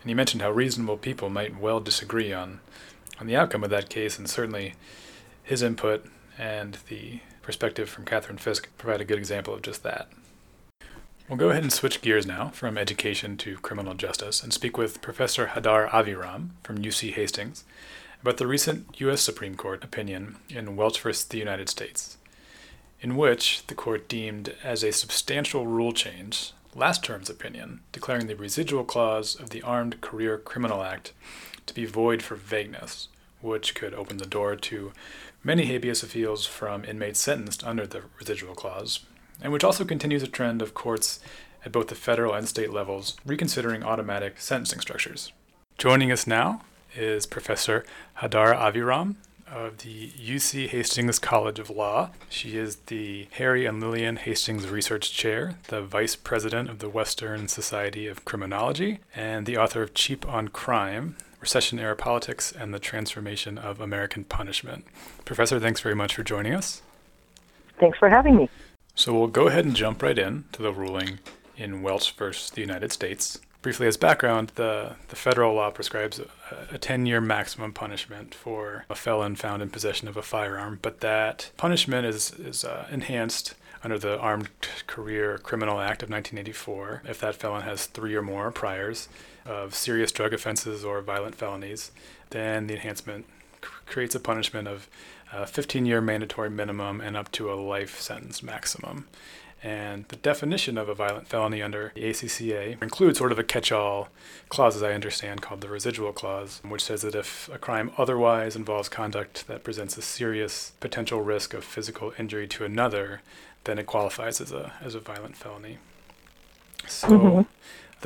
And he mentioned how reasonable people might well disagree on, on the outcome of that case, and certainly his input and the perspective from Catherine Fisk provide a good example of just that. We'll go ahead and switch gears now from education to criminal justice and speak with Professor Hadar Aviram from UC Hastings about the recent U.S. Supreme Court opinion in Welch v. the United States, in which the court deemed as a substantial rule change last term's opinion, declaring the residual clause of the Armed Career Criminal Act to be void for vagueness, which could open the door to many habeas appeals from inmates sentenced under the residual clause, and which also continues a trend of courts at both the federal and state levels reconsidering automatic sentencing structures. Joining us now is Professor Hadar Aviram, of the UC Hastings College of Law. She is the Harry and Lillian Hastings Research Chair, the Vice President of the Western Society of Criminology, and the author of Cheap on Crime Recession Era Politics and the Transformation of American Punishment. Professor, thanks very much for joining us. Thanks for having me. So we'll go ahead and jump right in to the ruling in Welch versus the United States briefly as background, the, the federal law prescribes a, a 10 year maximum punishment for a felon found in possession of a firearm, but that punishment is, is uh, enhanced under the Armed Career Criminal Act of 1984 if that felon has three or more priors of serious drug offenses or violent felonies. Then the enhancement creates a punishment of a 15 year mandatory minimum and up to a life sentence maximum. And the definition of a violent felony under the ACCA includes sort of a catch all clause, as I understand, called the residual clause, which says that if a crime otherwise involves conduct that presents a serious potential risk of physical injury to another, then it qualifies as a, as a violent felony. So. Mm-hmm.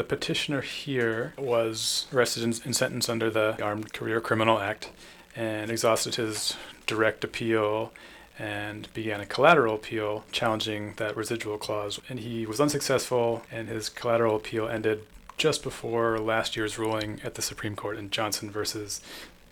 The petitioner here was arrested and, sentenced under the Armed Career Criminal Act and exhausted his direct appeal and began a collateral appeal challenging that residual clause. And he was unsuccessful, and his collateral appeal ended just before last year's ruling at the Supreme Court in Johnson versus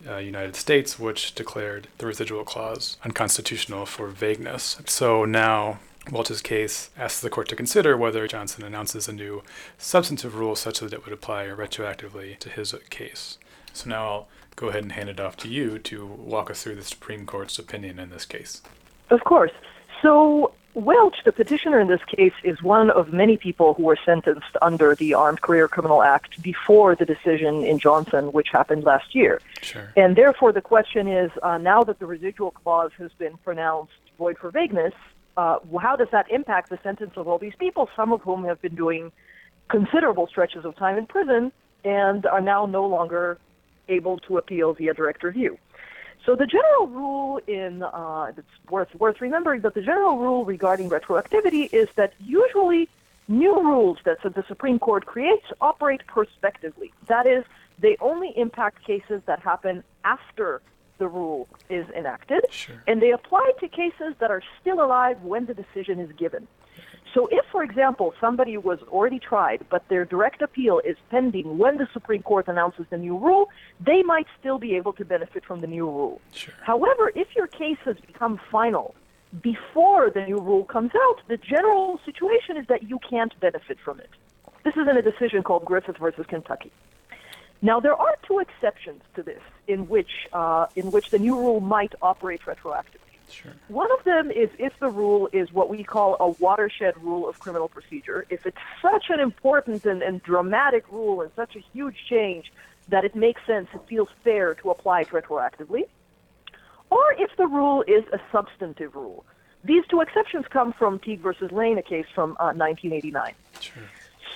uh, United States, which declared the residual clause unconstitutional for vagueness. So now Welch's case asks the court to consider whether Johnson announces a new substantive rule such that it would apply retroactively to his case. So now I'll go ahead and hand it off to you to walk us through the Supreme Court's opinion in this case. Of course. So Welch, the petitioner in this case, is one of many people who were sentenced under the Armed Career Criminal Act before the decision in Johnson, which happened last year. Sure. And therefore, the question is uh, now that the residual clause has been pronounced void for vagueness, uh, how does that impact the sentence of all these people, some of whom have been doing considerable stretches of time in prison and are now no longer able to appeal via direct review? So the general rule in uh, it's worth worth remembering that the general rule regarding retroactivity is that usually new rules that the Supreme Court creates operate prospectively. That is, they only impact cases that happen after the rule is enacted, sure. and they apply to cases that are still alive when the decision is given. So if, for example, somebody was already tried, but their direct appeal is pending when the Supreme Court announces the new rule, they might still be able to benefit from the new rule. Sure. However, if your case has become final before the new rule comes out, the general situation is that you can't benefit from it. This is in a decision called Griffith versus Kentucky. Now, there are two exceptions to this in which, uh, in which the new rule might operate retroactively. Sure. One of them is if the rule is what we call a watershed rule of criminal procedure. If it's such an important and, and dramatic rule and such a huge change that it makes sense, it feels fair to apply it retroactively. Or if the rule is a substantive rule. These two exceptions come from Teague versus Lane, a case from uh, 1989. Sure.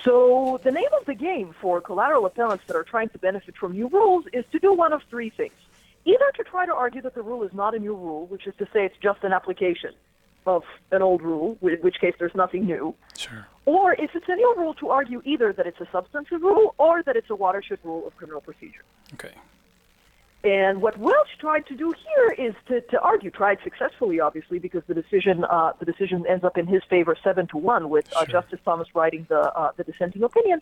So the name of the game for collateral appellants that are trying to benefit from new rules is to do one of three things either to try to argue that the rule is not a new rule, which is to say it's just an application of an old rule, in which case there's nothing new. Sure. Or if it's a new rule, to argue either that it's a substantive rule or that it's a watershed rule of criminal procedure. Okay. And what Welch tried to do here is to, to argue, tried successfully, obviously, because the decision uh, the decision ends up in his favor, seven to one, with uh, sure. Justice Thomas writing the uh, the dissenting opinion.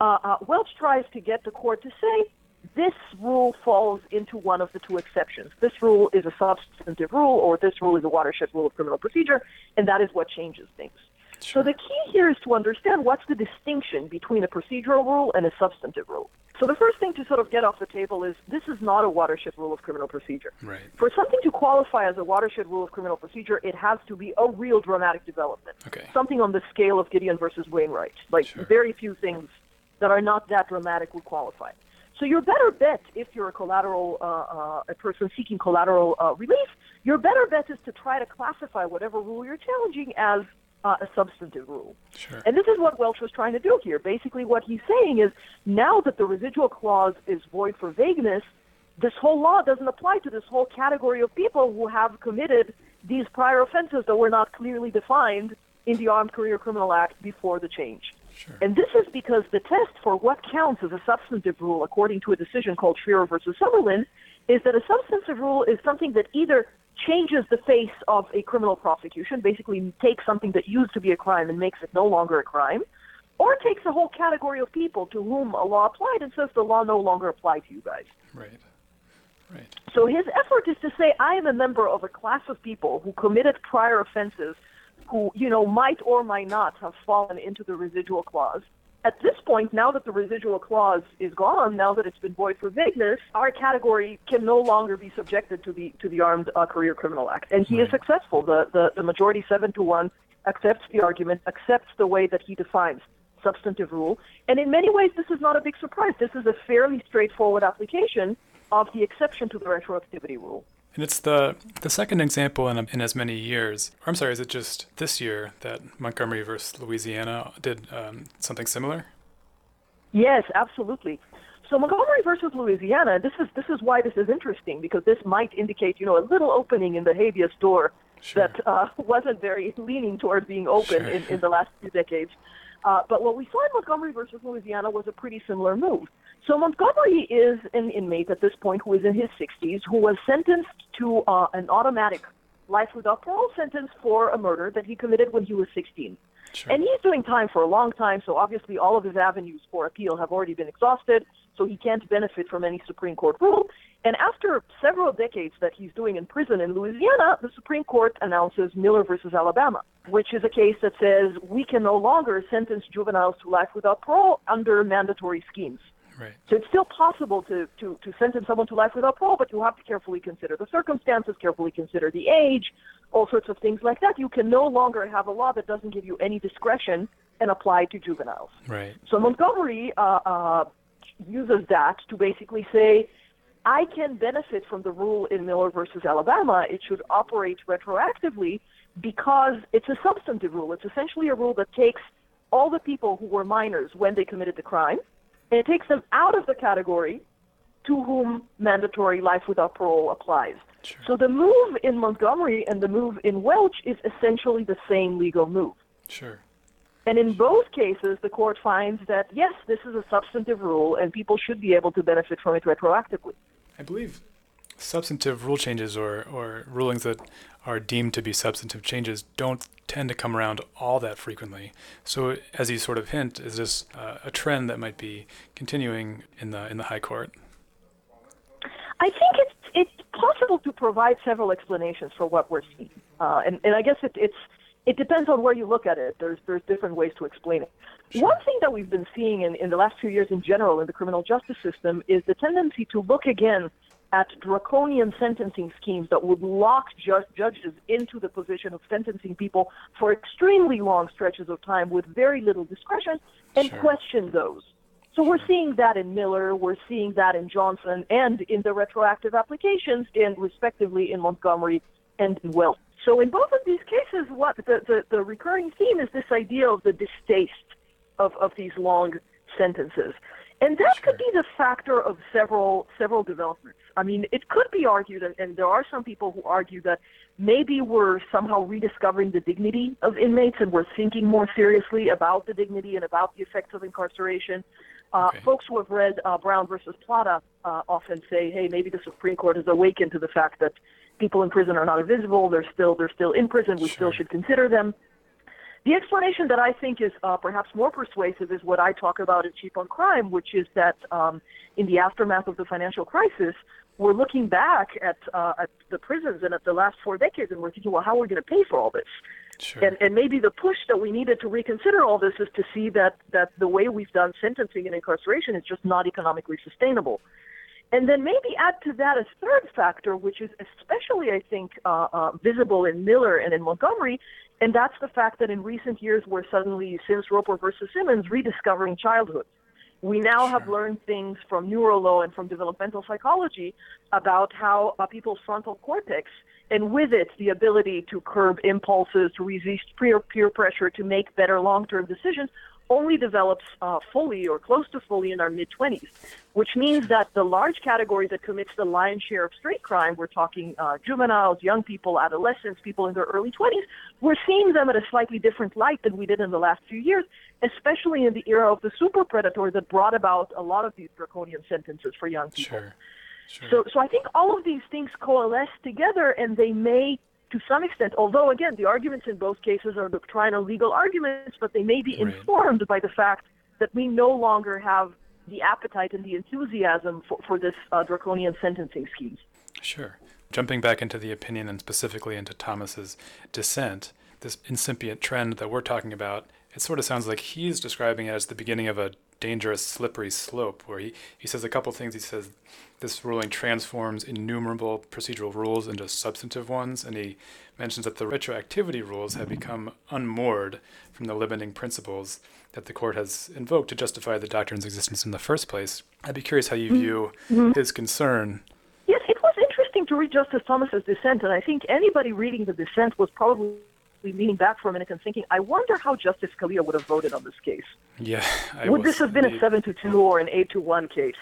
Uh, uh, Welch tries to get the court to say this rule falls into one of the two exceptions. This rule is a substantive rule, or this rule is a watershed rule of criminal procedure, and that is what changes things. Sure. So the key here is to understand what's the distinction between a procedural rule and a substantive rule. So the first thing to sort of get off the table is this is not a watershed rule of criminal procedure. Right. For something to qualify as a watershed rule of criminal procedure, it has to be a real dramatic development. Okay. Something on the scale of Gideon versus Wainwright. Like Sure. very few things that are not that dramatic would qualify. So your better bet, if you're a collateral, uh, uh, a person seeking collateral uh, relief, your better bet is to try to classify whatever rule you're challenging as uh, a substantive rule. Sure. And this is what Welch was trying to do here. Basically, what he's saying is now that the residual clause is void for vagueness, this whole law doesn't apply to this whole category of people who have committed these prior offenses that were not clearly defined in the Armed Career Criminal Act before the change. Sure. And this is because the test for what counts as a substantive rule, according to a decision called Schriro versus Summerlin, is that a substantive rule is something that either changes the face of a criminal prosecution, basically takes something that used to be a crime and makes it no longer a crime, or takes a whole category of people to whom a law applied and says the law no longer applies to you guys. Right. Right. So his effort is to say, I am a member of a class of people who committed prior offenses who, you know, might or might not have fallen into the residual clause. At this point, now that the residual clause is gone, now that it's been void for vagueness, our category can no longer be subjected to the to the Armed uh, Career Criminal Act, and he is successful. The, the the majority seven to one accepts the argument, accepts the way that he defines substantive rule, and in many ways, this is not a big surprise. This is a fairly straightforward application of the exception to the retroactivity rule. And it's the the second example in, in as many years. Or I'm sorry, is it just this year that Montgomery versus Louisiana did um, something similar? Yes, absolutely. So Montgomery versus Louisiana, this is this is why this is interesting because this might indicate, you know, a little opening in the habeas door sure. that uh, wasn't very leaning toward being open sure. in, in the last few decades. Uh, but what we saw in Montgomery versus Louisiana was a pretty similar move. So Montgomery is an inmate at this point who is in his 60s, who was sentenced to uh, an automatic life without parole sentence for a murder that he committed when he was 16. Sure. And he's doing time for a long time, so obviously all of his avenues for appeal have already been exhausted, so he can't benefit from any Supreme Court rule. And after several decades that he's doing in prison in Louisiana, the Supreme Court announces Miller versus Alabama, which is a case that says we can no longer sentence juveniles to life without parole under mandatory schemes. Right. So it's still possible to, to, to sentence someone to life without parole, but you have to carefully consider the circumstances, carefully consider the age, all sorts of things like that. You can no longer have a law that doesn't give you any discretion and apply to juveniles. Right. So Montgomery uh, uh, uses that to basically say, I can benefit from the rule in Miller versus Alabama. It should operate retroactively because it's a substantive rule. It's essentially a rule that takes all the people who were minors when they committed the crime and it takes them out of the category to whom mandatory life without parole applies. Sure. So the move in Montgomery and the move in Welch is essentially the same legal move. Sure. And in both cases, the court finds that, yes, this is a substantive rule and people should be able to benefit from it retroactively. I believe substantive rule changes or, or rulings that are deemed to be substantive changes don't tend to come around all that frequently. So, as you sort of hint, is this uh, a trend that might be continuing in the in the High Court? I think it's it's possible to provide several explanations for what we're seeing, uh, and and I guess it, it's it depends on where you look at it. There's there's different ways to explain it. Sure. One thing that we've been seeing in, in the last few years in general in the criminal justice system is the tendency to look again at draconian sentencing schemes that would lock ju- judges into the position of sentencing people for extremely long stretches of time with very little discretion and sure. question those. So we're seeing that in Miller, we're seeing that in Johnson, and in the retroactive applications, and respectively in Montgomery and in Welch. So in both of these cases, what the, the, the recurring theme is this idea of the distaste of, of these long sentences. And that sure. could be the factor of several several developments. I mean, it could be argued, and, and there are some people who argue that maybe we're somehow rediscovering the dignity of inmates, and we're thinking more seriously about the dignity and about the effects of incarceration. Uh, okay. Folks who have read uh, Brown versus Plata uh, often say, "Hey, maybe the Supreme Court has awakened to the fact that people in prison are not invisible. They're still they're still in prison. We sure. still should consider them." The explanation that I think is uh, perhaps more persuasive is what I talk about in Cheap on Crime, which is that um, in the aftermath of the financial crisis, we're looking back at, uh, at the prisons and at the last four decades, and we're thinking, well, how are we going to pay for all this? Sure. And, and maybe the push that we needed to reconsider all this is to see that, that the way we've done sentencing and incarceration is just not economically sustainable. And then maybe add to that a third factor, which is especially, I think, uh, uh, visible in Miller and in Montgomery, and that's the fact that in recent years we're suddenly, since Roper versus Simmons, rediscovering childhood. We now have learned things from neurolaw and from developmental psychology about how uh, people's frontal cortex, and with it, the ability to curb impulses, to resist peer, peer pressure, to make better long-term decisions, only develops uh, fully or close to fully in our mid 20s, which means that the large category that commits the lion's share of straight crime, we're talking uh, juveniles, young people, adolescents, people in their early 20s, we're seeing them at a slightly different light than we did in the last few years, especially in the era of the super predator that brought about a lot of these draconian sentences for young people. Sure. Sure. So, so I think all of these things coalesce together, and they may to some extent, although again, the arguments in both cases are doctrinal legal arguments, but they may be right. informed by the fact that we no longer have the appetite and the enthusiasm for, for this uh, draconian sentencing scheme. Sure. Jumping back into the opinion and specifically into Thomas's dissent, this incipient trend that we're talking about, it sort of sounds like he's describing it as the beginning of a dangerous, slippery slope where he, he says a couple things. He says this ruling transforms innumerable procedural rules into substantive ones, and he mentions that the retroactivity rules have become unmoored from the limiting principles that the court has invoked to justify the doctrine's existence in the first place. I'd be curious how you view mm-hmm. his concern. Yes, it was interesting to read Justice Thomas's dissent, and I think anybody reading the dissent was probably leaning back for a minute and thinking, I wonder how Justice Scalia would have voted on this case. Yeah. I would this have been a 7 to 2 or an 8 to 1 case?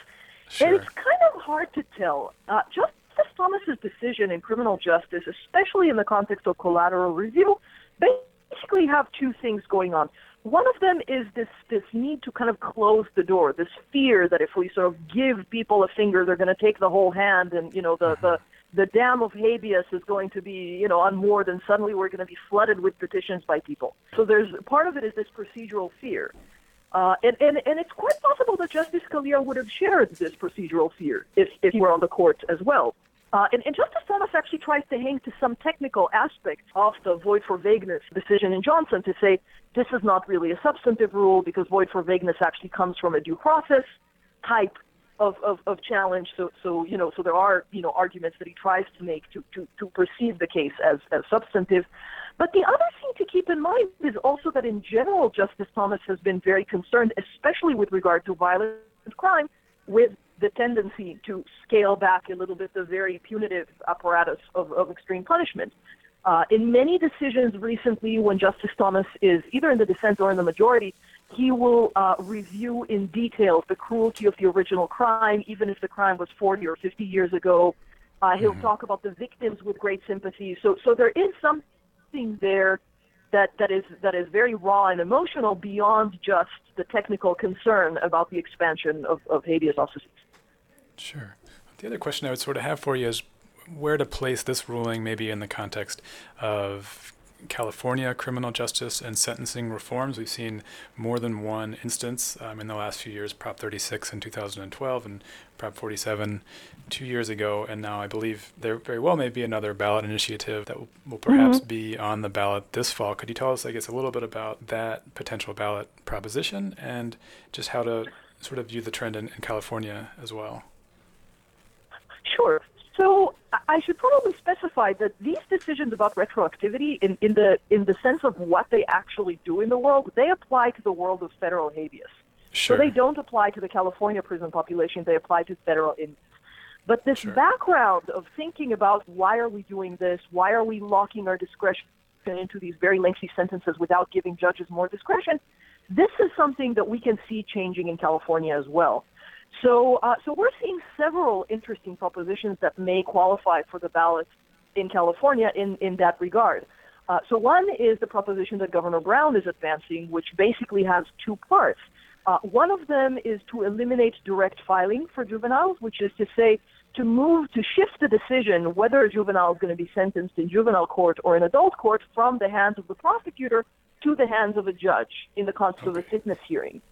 Sure. And it's kind of hard to tell. Uh, Justice Thomas's decision in criminal justice, especially in the context of collateral review, basically have two things going on. One of them is this this need to kind of close the door, this fear that if we sort of give people a finger, they're going to take the whole hand, and you know the mm-hmm. the the dam of habeas is going to be, you know, unmoored, and suddenly we're going to be flooded with petitions by people. So there's part of it is this procedural fear. Uh, and, and, and it's quite possible that Justice Scalia would have shared this procedural fear if, if he were on the court as well. Uh, and, and, Justice Thomas actually tries to hang to some technical aspects of the void for vagueness decision in Johnson to say this is not really a substantive rule because void for vagueness actually comes from a due process type of, of, of challenge. So, so, you know, so there are, you know, arguments that he tries to make to, to, to perceive the case as, as substantive. But the other thing to keep in mind is also that in general, Justice Thomas has been very concerned, especially with regard to violent crime, with the tendency to scale back a little bit the very punitive apparatus of, of extreme punishment. Uh, in many decisions recently, when Justice Thomas is either in the dissent or in the majority, he will uh, review in detail the cruelty of the original crime, even if the crime was 40 or 50 years ago. Uh, he'll mm-hmm. talk about the victims with great sympathy. So, so there is something there that, that is that is very raw and emotional beyond just the technical concern about the expansion of, of habeas offices. Sure. The other question I would sort of have for you is where to place this ruling, maybe in the context of California criminal justice and sentencing reforms. We've seen more than one instance um, in the last few years Prop 36 in 2012 and Prop 47 two years ago. And now I believe there very well may be another ballot initiative that will, will perhaps mm-hmm. be on the ballot this fall. Could you tell us, I guess, a little bit about that potential ballot proposition and just how to sort of view the trend in, in California as well? Sure. So I should probably specify that these decisions about retroactivity, in, in the in the sense of what they actually do in the world, they apply to the world of federal habeas. Sure. So they don't apply to the California prison population; they apply to federal inmates. But this sure. background of thinking about why are we doing this? Why are we locking our discretion into these very lengthy sentences without giving judges more discretion? This is something that we can see changing in California as well. So, uh, so we're seeing several interesting propositions that may qualify for the ballot in California in, in that regard. Uh, so one is the proposition that Governor Brown is advancing, which basically has two parts. Uh, one of them is to eliminate direct filing for juveniles, which is to say to move to shift the decision whether a juvenile is going to be sentenced in juvenile court or in adult court from the hands of the prosecutor to the hands of a judge in the context okay. of a fitness hearing.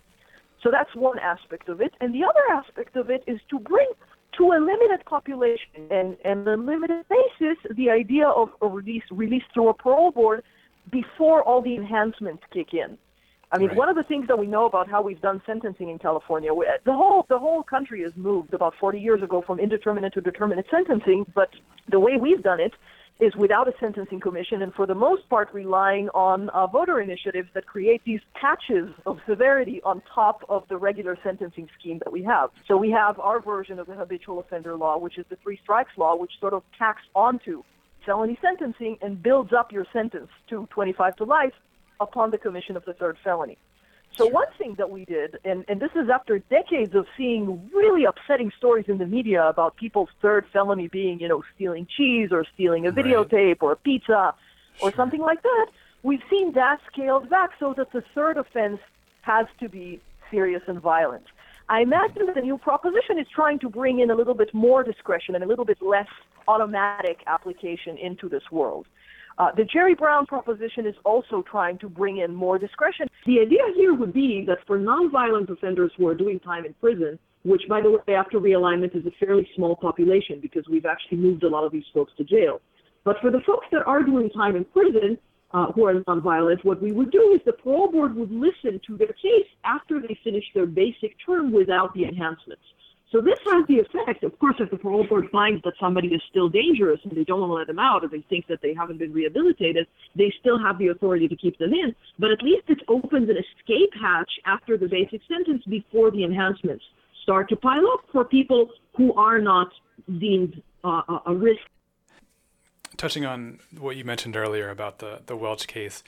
So that's one aspect of it. And the other aspect of it is to bring to a limited population and, and a limited basis the idea of a release, release through a parole board before all the enhancements kick in. I mean, right. one of the things that we know about how we've done sentencing in California, we, the whole the whole country has moved about 40 years ago from indeterminate to determinate sentencing, but the way we've done it is without a sentencing commission and for the most part relying on uh, voter initiatives that create these patches of severity on top of the regular sentencing scheme that we have. So we have our version of the habitual offender law, which is the three strikes law, which sort of tacks onto felony sentencing and builds up your sentence to 25 to life upon the commission of the third felony. So one thing that we did, and, and this is after decades of seeing really upsetting stories in the media about people's third felony being, you know, stealing cheese or stealing a videotape right. or a pizza or sure. something like that, we've seen that scaled back so that the third offense has to be serious and violent. I imagine that the new proposition is trying to bring in a little bit more discretion and a little bit less automatic application into this world. Uh, the Jerry Brown proposition is also trying to bring in more discretion. The idea here would be that for nonviolent offenders who are doing time in prison, which, by the way, after realignment is a fairly small population because we've actually moved a lot of these folks to jail. But for the folks that are doing time in prison, uh, who are nonviolent, what we would do is the parole board would listen to their case after they finish their basic term without the enhancements. So this has the effect, of course, if the parole board finds that somebody is still dangerous and they don't want to let them out or they think that they haven't been rehabilitated, they still have the authority to keep them in. But at least it opens an escape hatch after the basic sentence before the enhancements start to pile up for people who are not deemed uh, a risk. Touching on what you mentioned earlier about the, the Welch case,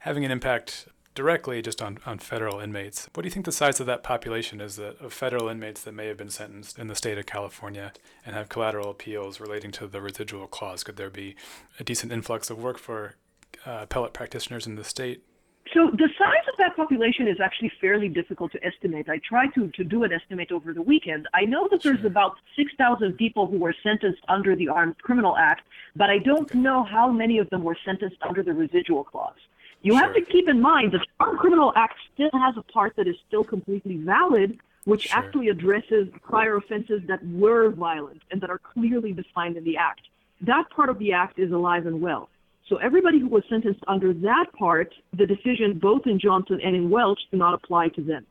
having an impact directly just on, on federal inmates. What do you think the size of that population is that, of federal inmates that may have been sentenced in the state of California and have collateral appeals relating to the residual clause? Could there be a decent influx of work for uh, appellate practitioners in the state? So the size of that population is actually fairly difficult to estimate. I tried to, to do an estimate over the weekend. I know that there's about 6,000 people who were sentenced under the Armed Criminal Act, but I don't know how many of them were sentenced under the residual clause. You sure. have to keep in mind that the Armed Criminal Act still has a part that is still completely valid, which sure. actually addresses prior offenses that were violent and that are clearly defined in the Act. That part of the Act is alive and well. So everybody who was sentenced under that part, the decision both in Johnson and in Welch do not apply to them.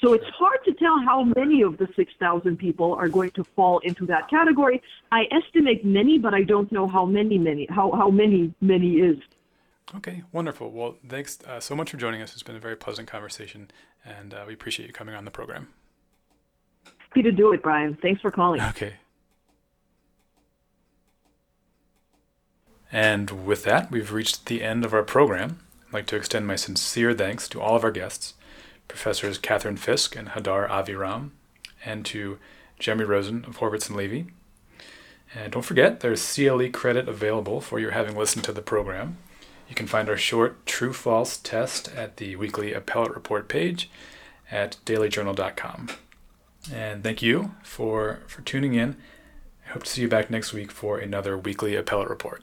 So it's hard to tell how many of the 6,000 people are going to fall into that category. I estimate many, but I don't know how many, many, how, how many, many is. Okay, wonderful. Well, thanks uh, so much for joining us. It's been a very pleasant conversation, and uh, we appreciate you coming on the program. Happy to do it, Brian. Thanks for calling. Okay. And with that, we've reached the end of our program. I'd like to extend my sincere thanks to all of our guests, Professors Catherine Fisk and Hadar Aviram, and to Jeremy Rosen of Horvitz and Levy. And don't forget, there's CLE credit available for your having listened to the program. You can find our short true false test at the weekly appellate report page at dailyjournal.com. And thank you for, for tuning in. I hope to see you back next week for another weekly appellate report.